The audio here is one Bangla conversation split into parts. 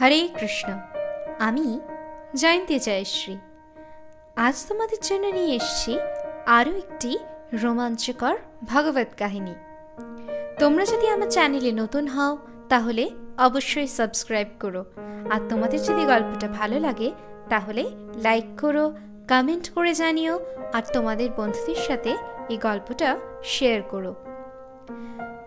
হরে কৃষ্ণ। আমি জয়ন্তী জয়শ্রী আজ তোমাদের জন্য নিয়ে এসেছি আরও একটি রোমাঞ্চকর ভগবত কাহিনী। তোমরা যদি আমার চ্যানেলে নতুন হও, তাহলে অবশ্যই সাবস্ক্রাইব করো। আর তোমাদের যদি গল্পটা ভালো লাগে, তাহলে লাইক করো, কমেন্ট করে জানিও, আর তোমাদের বন্ধুদের সাথে এই গল্পটা শেয়ার করো।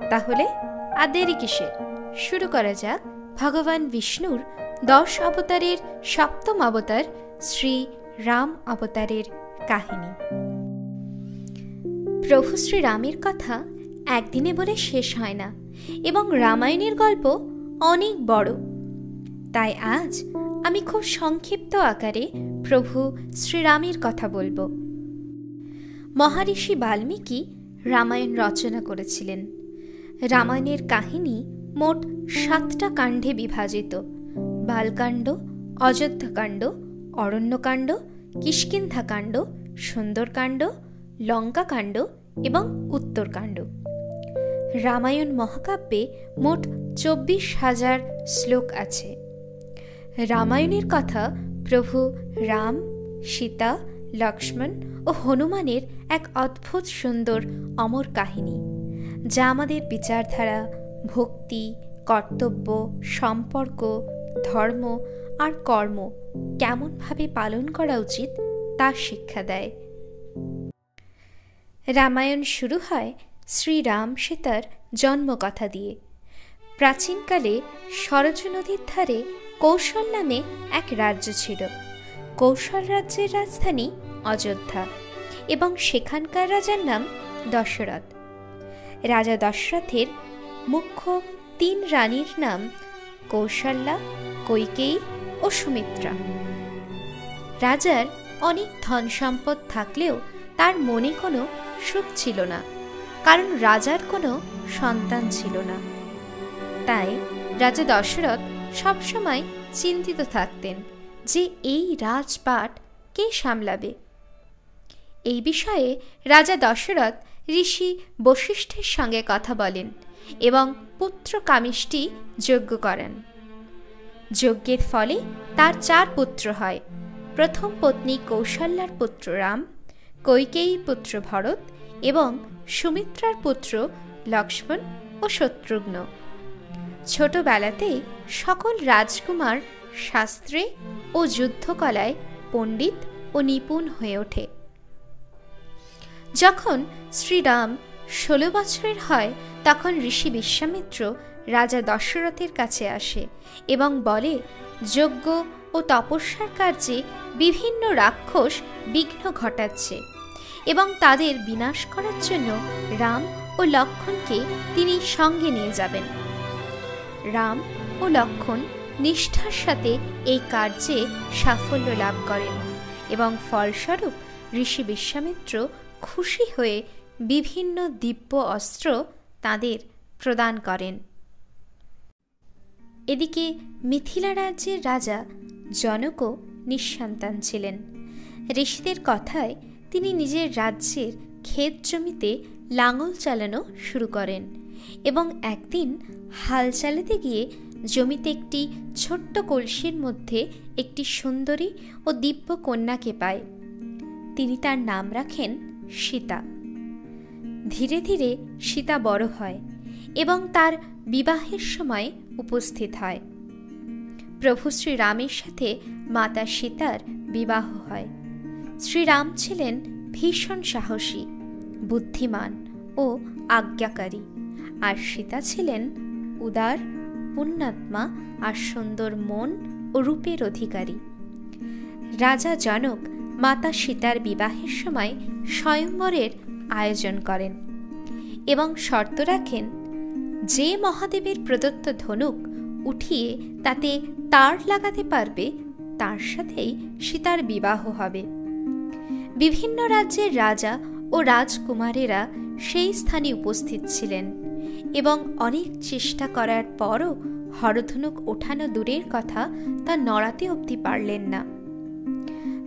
তাহলে আর দেরি কিসের? শুরু করা যাক ভগবান বিষ্ণুর দশ অবতারের সপ্তম অবতার শ্রী রাম অবতারের কাহিনী। প্রভু শ্রী রামের কথা একদিনে বলে শেষ হয় না এবং রামায়ণের গল্প অনেক বড়। তাই আজ আমি খুব সংক্ষিপ্ত আকারে প্রভু শ্রীরামের কথা বলব। মহারিষি বাল্মীকি রামায়ণ রচনা করেছিলেন। রামায়ণের কাহিনী মোট সাতটা কাণ্ডে বিভাজিত। বালকাণ্ড, অযোধ্যাকাণ্ড, অরণ্যকাণ্ড, কিষ্কিন্ধাকাণ্ড, সুন্দরকাণ্ড, লঙ্কাকাণ্ড এবং উত্তরকাণ্ড। রামায়ণ মহাকাব্যে মোট চব্বিশ হাজার শ্লোক আছে। রামায়ণের কথা প্রভু রাম, সীতা, লক্ষ্মণ ও হনুমানের এক অদ্ভুত সুন্দর অমর কাহিনী, যা আমাদের বিচারধারা ভক্তি, কর্তব্য, সম্পর্ক, ধর্ম আর কর্ম কেমনভাবে পালন করা উচিত তা শিক্ষা দেয়। রামায়ণ শুরু হয় শ্রীরাম সীতার জন্মকথা দিয়ে। প্রাচীনকালে সরজ নদীর ধারে কৌশল নামে এক রাজ্য ছিল। কৌশল রাজ্যের রাজধানী অযোধ্যা এবং সেখানকার রাজার নাম দশরথ। রাজা দশরথের মুখ্য তিন রানীর নাম কৌশল্যা, কৈকেয়ী ও সুমিত্রা। রাজার অনেক ধন সম্পদ থাকলেও তার মনে কোনো সুখ ছিল না, কারণ রাজার কোনো সন্তান ছিল না। তাই রাজা দশরথ সবসময় চিন্তিত থাকতেন যে এই রাজপাট কে সামলাবে। এই বিষয়ে রাজা দশরথ ঋষি বশিষ্ঠের সঙ্গে কথা বলেন। এবং পুত্র কামিষ্টি যজ্ঞ করেন। যজ্ঞের ফলে তার চার পুত্র হয়। প্রথম পত্নী কৌশল্যার পুত্র রাম, কৈকেয়ী পুত্র ভরত এবং সুমিত্রার পুত্র লক্ষ্মণ ও শত্রুঘ্ন। ছোটবেলাতেই সকল রাজকুমার শাস্ত্রে ও যুদ্ধকলায় পণ্ডিত ও নিপুণ হয়ে ওঠে। যখন শ্রীরাম ষোলো বছরের হয় তখন ঋষি বিশ্বামিত্র রাজা দশরথের কাছে আসে এবং বলে, যজ্ঞ ও তপস্যার কার্যে বিভিন্ন রাক্ষস বিঘ্ন ঘটাচ্ছে এবং তাদের বিনাশ করার জন্য রাম ও লক্ষণকে তিনি সঙ্গে নিয়ে যাবেন। রাম ও লক্ষণ নিষ্ঠার সাথে এই কার্যে সাফল্য লাভ করেন এবং ফলস্বরূপ ঋষি বিশ্বামিত্র খুশি হয়ে বিভিন্ন দিব্য অস্ত্র তাদের প্রদান করেন। এদিকে মিথিলা রাজ্যের রাজা জনকও নিঃসন্তান ছিলেন। ঋষিদের কথায় তিনি নিজের রাজ্যের ক্ষেত জমিতে লাঙল চালানো শুরু করেন এবং একদিন হাল চালাতে গিয়ে জমিতে একটি ছোট্ট কলসির মধ্যে একটি সুন্দরী ও দিব্য কন্যাকে পায়। তিনি তার নাম রাখেন সীতা। ধীরে ধীরে সীতা বড় হয় এবং তার বিবাহের সময় উপস্থিত হয়। প্রভু শ্রীরামের সাথে মাতা সীতার বিবাহ হয়। শ্রীরাম ছিলেন ভীষণ সাহসী, বুদ্ধিমান ও আজ্ঞাকারী আর সীতা ছিলেন উদার, পুণ্যাত্মা আর সুন্দর মন ও রূপের অধিকারী। রাজা জনক মাতা সীতার বিবাহের সময় স্বয়ংবরের আয়োজন করেন। এবং শর্ত রাখেন, যে মহাদেবের প্রদত্ত ধনুক উঠিয়ে তাতে তার লাগাতে পারবে, তার সাথেই সীতার বিবাহ হবে। বিভিন্ন রাজ্যের রাজা ও রাজকুমারেরা সেই স্থানে উপস্থিত ছিলেন এবং অনেক চেষ্টা করার পরও হরধনুক ওঠানো দূরের কথা তা নড়াতে অবধি পারলেন না।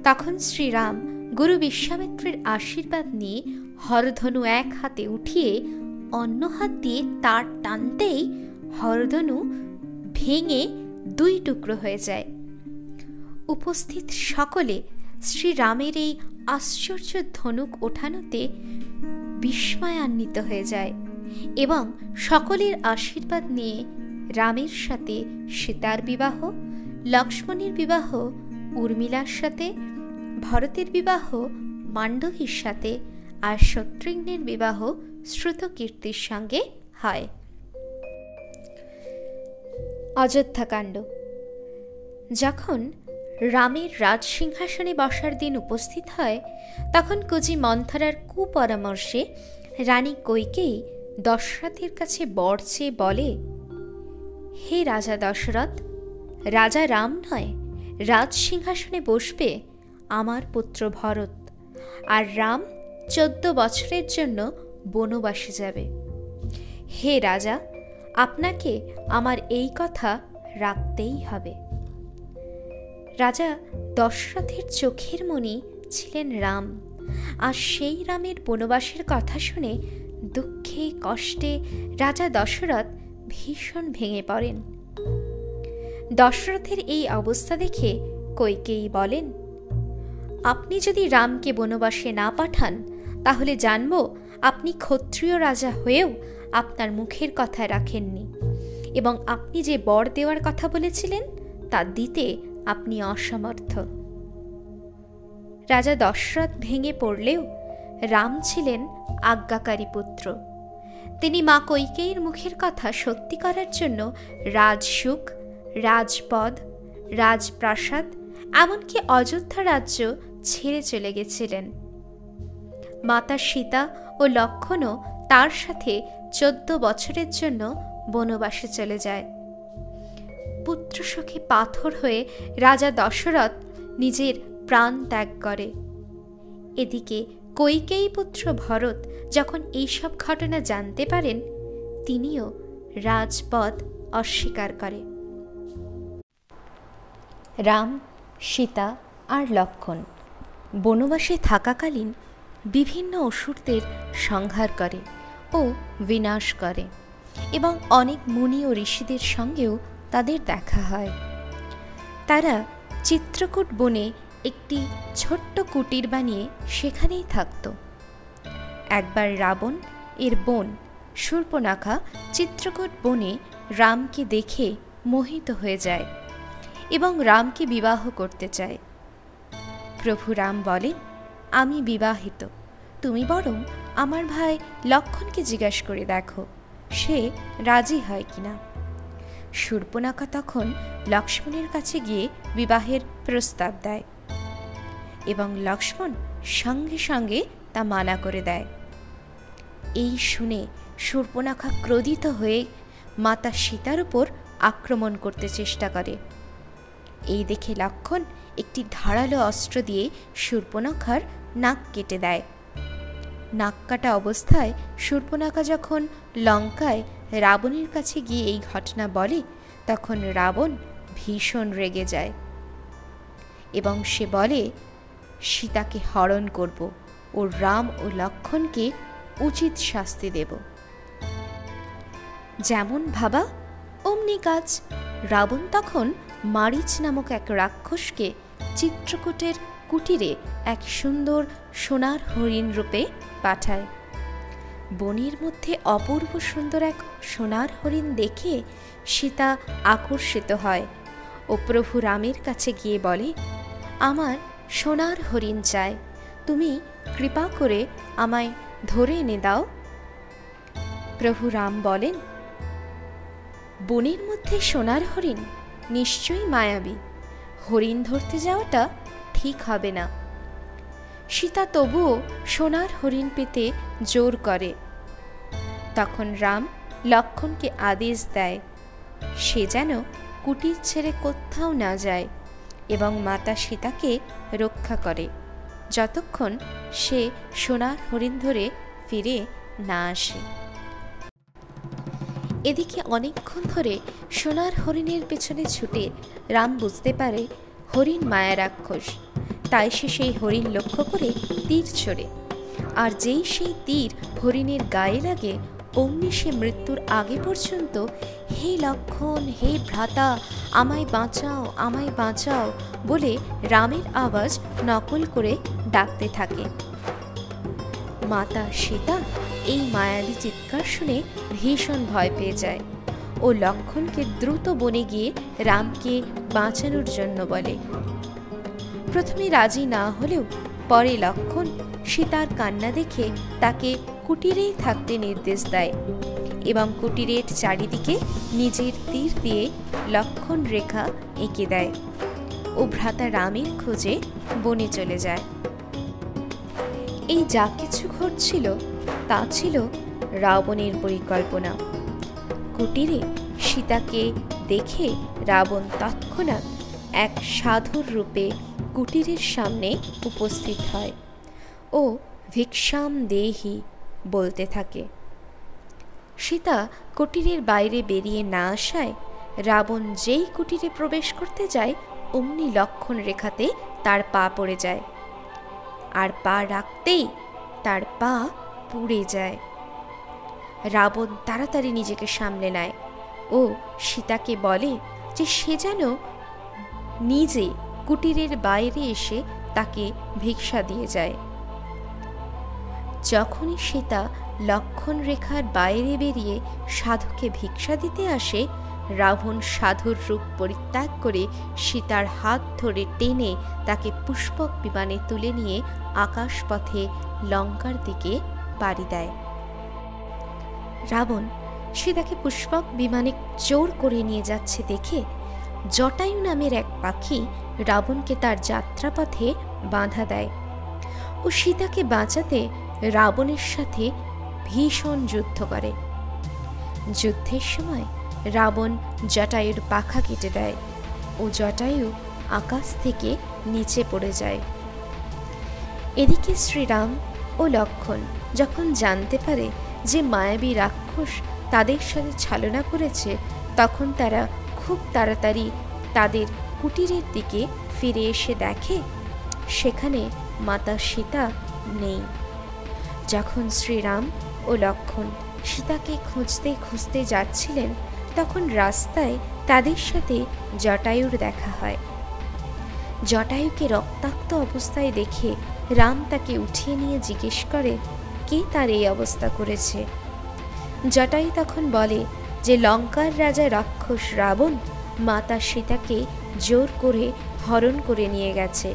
তখন শ্রীরাম গুরু বিশ্বামিত্রের আশীর্বাদ নিয়ে হরধনু এক হাতে উঠিয়ে অন্য হাত দিয়ে তার টানতেই হরধনু ভেঙে দুই টুকরো হয়ে যায়। উপস্থিত সকলে শ্রীরামের এই আশ্চর্য ধনুক ওঠানোতে বিস্ময়ান্বিত হয়ে যায় এবং সকলের আশীর্বাদ নিয়ে রামের সাথে সীতার বিবাহ, লক্ষ্মণের বিবাহ, উর্মিলার সাথে, ভরতের বিবাহ মান্ডবীর সাথে আর শত্রুঘ্নের বিবাহ শ্রুতকীর্তির সঙ্গে হয়। অযোধ্যাকাণ্ড যখন রামের রাজসিংহাসনে বসার দিন উপস্থিত হয়, তখন কুজি মন্থরার কুপরামর্শে রানী কৈকেয়ী দশরথের কাছে বর চেয়ে বলে, হে রাজা দশরথ, রাজা রাম নয় রাজ সিংহাসনে বসবে আমার পুত্র ভরত, আর রাম চোদ্দ বছরের জন্য বনবাসে যাবে। হে রাজা, আপনাকে আমার এই কথা রাখতেই হবে। রাজা দশরথের চোখের মণি ছিলেন রাম, আর সেই রামের বনবাসের কথা শুনে দুঃখে কষ্টে রাজা দশরথ ভীষণ ভেঙে পড়েন। দশরথের এই অবস্থা দেখে কৈকেয়ী বলেন, আপনি যদি রামকে বনবাসে না পাঠান তাহলে জানব আপনি ক্ষত্রিয় রাজা হয়েও আপনার মুখের কথা রাখেননি। এবং আপনি যে বর দেওয়ার কথা বলেছিলেন, তা দিতে আপনি অসমর্থ। রাজা দশরথ ভেঙে পড়লেও রাম ছিলেন আজ্ঞাকারী পুত্র। তিনি মা কৈকেয়ীর মুখের কথা সত্যি করার জন্য রাজসুখ, রাজপদ, রাজপ্রাসাদ, এমনকি অযোধ্যা রাজ্য ছেড়ে চলে গেছিলেন। মাতা সীতা ও লক্ষণও তার সাথে চোদ্দ বছরের জন্য বনবাসে চলে যায়। পুত্র সখে পাথর হয়ে রাজা দশরথ নিজের প্রাণ ত্যাগ করে। এদিকে কৈকেয়ী পুত্র ভরত যখন এইসব ঘটনা জানতে পারেন, তিনিও রাজপদ অস্বীকার করে। রাম, সীতা আর লক্ষণ বনবাসে থাকাকালীন বিভিন্ন অসুরদের সংহার করে ও বিনাশ করে এবং অনেক মুনি ও ঋষিদের সঙ্গেও তাদের দেখা হয়। তারা চিত্রকূট বনে একটি ছোট্ট কুটির বানিয়ে সেখানেই থাকত। একবার রাবণ এর বোন সূর্পনাখা চিত্রকূট বনে রামকে দেখে মোহিত হয়ে যায় এবং রামকে বিবাহ করতে চায়। প্রভু রাম বলেন আমি বিবাহিত। তুমি বরং আমার ভাই লক্ষণকে জিজ্ঞাসা করে দেখো, সে রাজি হয় কিনা। সূর্পনাখা তখন লক্ষ্মণের কাছে গিয়ে বিবাহের প্রস্তাব দেয় এবং লক্ষ্মণ সঙ্গে সঙ্গে তা মানা করে দেয়। এই শুনে সূর্পনাখা ক্রোধিত হয়ে মাতা সীতার উপর আক্রমণ করতে চেষ্টা করে। এই দেখে লক্ষণ একটি ধারালো অস্ত্র দিয়ে সূর্পনখার নাক কেটে দেয়। নাক কাটা অবস্থায় সূর্পনাখা যখন লঙ্কায় রাবণের কাছে গিয়ে এই ঘটনা বলে, তখন রাবণ ভীষণ রেগে যায় এবং সে বলে, সীতাকে হরণ করব ও রাম ও লক্ষণকে উচিত শাস্তি দেব। যেমন ভাবা, অমনি কাজ। রাবণ তখন মারিচ নামক এক রাক্ষসকে চিত্রকূটের কুটিরে এক সুন্দর সোনার হরিণ রূপে পাঠায়। বনের মধ্যে অপূর্ব সুন্দর এক সোনার হরিণ দেখে সীতা আকর্ষিত হয় ও প্রভু রামের কাছে গিয়ে বলে, আমার সোনার হরিণ চায় তুমি কৃপা করে আমায় ধরে এনে দাও। প্রভু রাম বলেন, বনের মধ্যে সোনার হরিণ নিশ্চয়ই মায়াবী। হরিণ ধরতে যাওয়াটা ঠিক হবে না। সীতা তবুও সোনার হরিণ পেতে জোর করে। তখন রাম লক্ষণকে আদেশ দেয়, সে যেন কুটির ছেড়ে কোথাও না যায় এবং মাতা সীতাকে রক্ষা করে, যতক্ষণ সে সোনার হরিণ ধরে ফিরে না আসে। এদিকে অনেকক্ষণ ধরে সোনার হরিণের পেছনে ছুটে রাম বুঝতে পারে হরিণ মায়া রাক্ষস। তাই সে সেই হরিণ লক্ষ্য করে তীর ছোড়ে। আর যেই সেই তীর হরিণের গায়ে লাগে, অমনি সে মৃত্যুর আগে পর্যন্ত, হে লক্ষণ, হে ভ্রাতা, আমায় বাঁচাও আমায় বাঁচাও বলে রামের আওয়াজ নকল করে ডাকতে থাকে। মাতা সীতা এই মায়াবী চিৎকার শুনে ভীষণ ভয় পেয়ে যায় ও লক্ষণকে দ্রুত বনে গিয়ে রামকে বাঁচানোর জন্য বলে। প্রথমে রাজি না হলেও পরে লক্ষণ সীতার কান্না দেখে তাকে কুটিরেই থাকতে নির্দেশ দেয় এবং কুটিরের চারিদিকে নিজের তীর দিয়ে লক্ষণ রেখা এঁকে দেয় ও ভ্রাতা রামের খোঁজে বনে চলে যায়। এই যা কিছু ঘটছিল, তা ছিল রাবণের পরিকল্পনা। কুটিরে সীতাকে দেখে রাবণ তৎক্ষণাৎ এক সাধুর রূপে কুটিরের সামনে উপস্থিত হয় ও ভিক্ষাম দেহি বলতে থাকে। সীতা কুটিরের বাইরে বেরিয়ে না আসায় রাবণ যেই কুটিরে প্রবেশ করতে যায়, অমনি লক্ষণ রেখাতে তার পা পড়ে যায়। আর পা রাখতেই তার পা পুড়ে যায়। রাবণ তাড়াতাড়ি নিজেকে সামলে নেয়। ও সীতাকে বলে যে সে যেন নিজে কুটিরের বাইরে এসে তাকে ভিক্ষা দিয়ে যায়। যখনই সীতা লক্ষণ রেখার বাইরে বেরিয়ে সাধুকে ভিক্ষা দিতে আসে রাবণ সাধুর রূপ পরিত্যাগ করে সীতার হাত ধরে টেনে তাকে পুষ্পক বিমানে তুলে নিয়ে আকাশপথে লঙ্কার দিকে বাড়ি দেয়। রাবণ সীতাকে পুষ্পক বিমানে জোর করে নিয়ে যাচ্ছে দেখে জটায়ু নামের এক পাখি রাবণকে তার যাত্রাপথে বাঁধা দেয় ও সীতাকে বাঁচাতে রাবণের সাথে ভীষণ যুদ্ধ করে। যুদ্ধের সময় রাবণ জটায়ুর পাখা কেটে দেয় ও জটায়ু আকাশ থেকে নিচে পড়ে যায়। এদিকে শ্রীরাম ও লক্ষণ যখন জানতে পারে যে মায়াবী রাক্ষস তাদের সাথে ছলনা করেছে, তখন তারা খুব তাড়াতাড়ি তাদের কুটিরের দিকে ফিরে এসে দেখে, সেখানে মাতা সীতা নেই। যখন শ্রীরাম ও লক্ষণ সীতাকে খুঁজতে খুঁজতে যাচ্ছিলেন তখন রাস্তায় তাদের সাথে জটায়ুর দেখা হয়। জটায়ুকে রক্তাক্ত অবস্থায় দেখে রাম তাকে উঠিয়ে নিয়ে জিজ্ঞেস করে, কে তার এই অবস্থা করেছে? জটায়ু তখন বলে, যে লঙ্কার রাজা রাক্ষস রাবণ, মাতা সীতাকে জোর করে হরণ করে নিয়ে গেছে।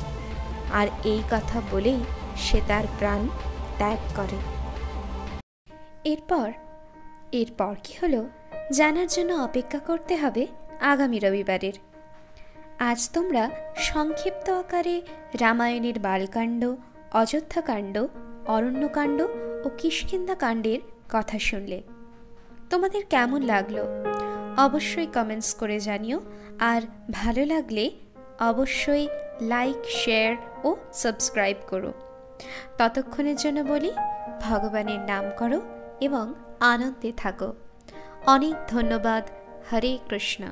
আর এই কথা বলেই সে তার প্রাণ ত্যাগ করে। এরপর এরপর কি হলো? জানার জন্য অপেক্ষা করতে হবে আগামী রবিবারের। আজ তোমরা সংক্ষিপ্ত আকারে রামায়ণের বালকাণ্ড, অযোধ্যাকাণ্ড, অরণ্যকাণ্ড ও কিষ্কিন্দা কাণ্ডের কথা শুনলে। তোমাদের কেমন লাগল? অবশ্যই কমেন্টস করে জানিও। আর ভালো লাগলে অবশ্যই লাইক শেয়ার ও সাবস্ক্রাইব করো। ততক্ষণের জন্য বলি, ভগবানের নাম করো এবং আনন্দে থাকো। অনেক ধন্যবাদ। হরে কৃষ্ণ।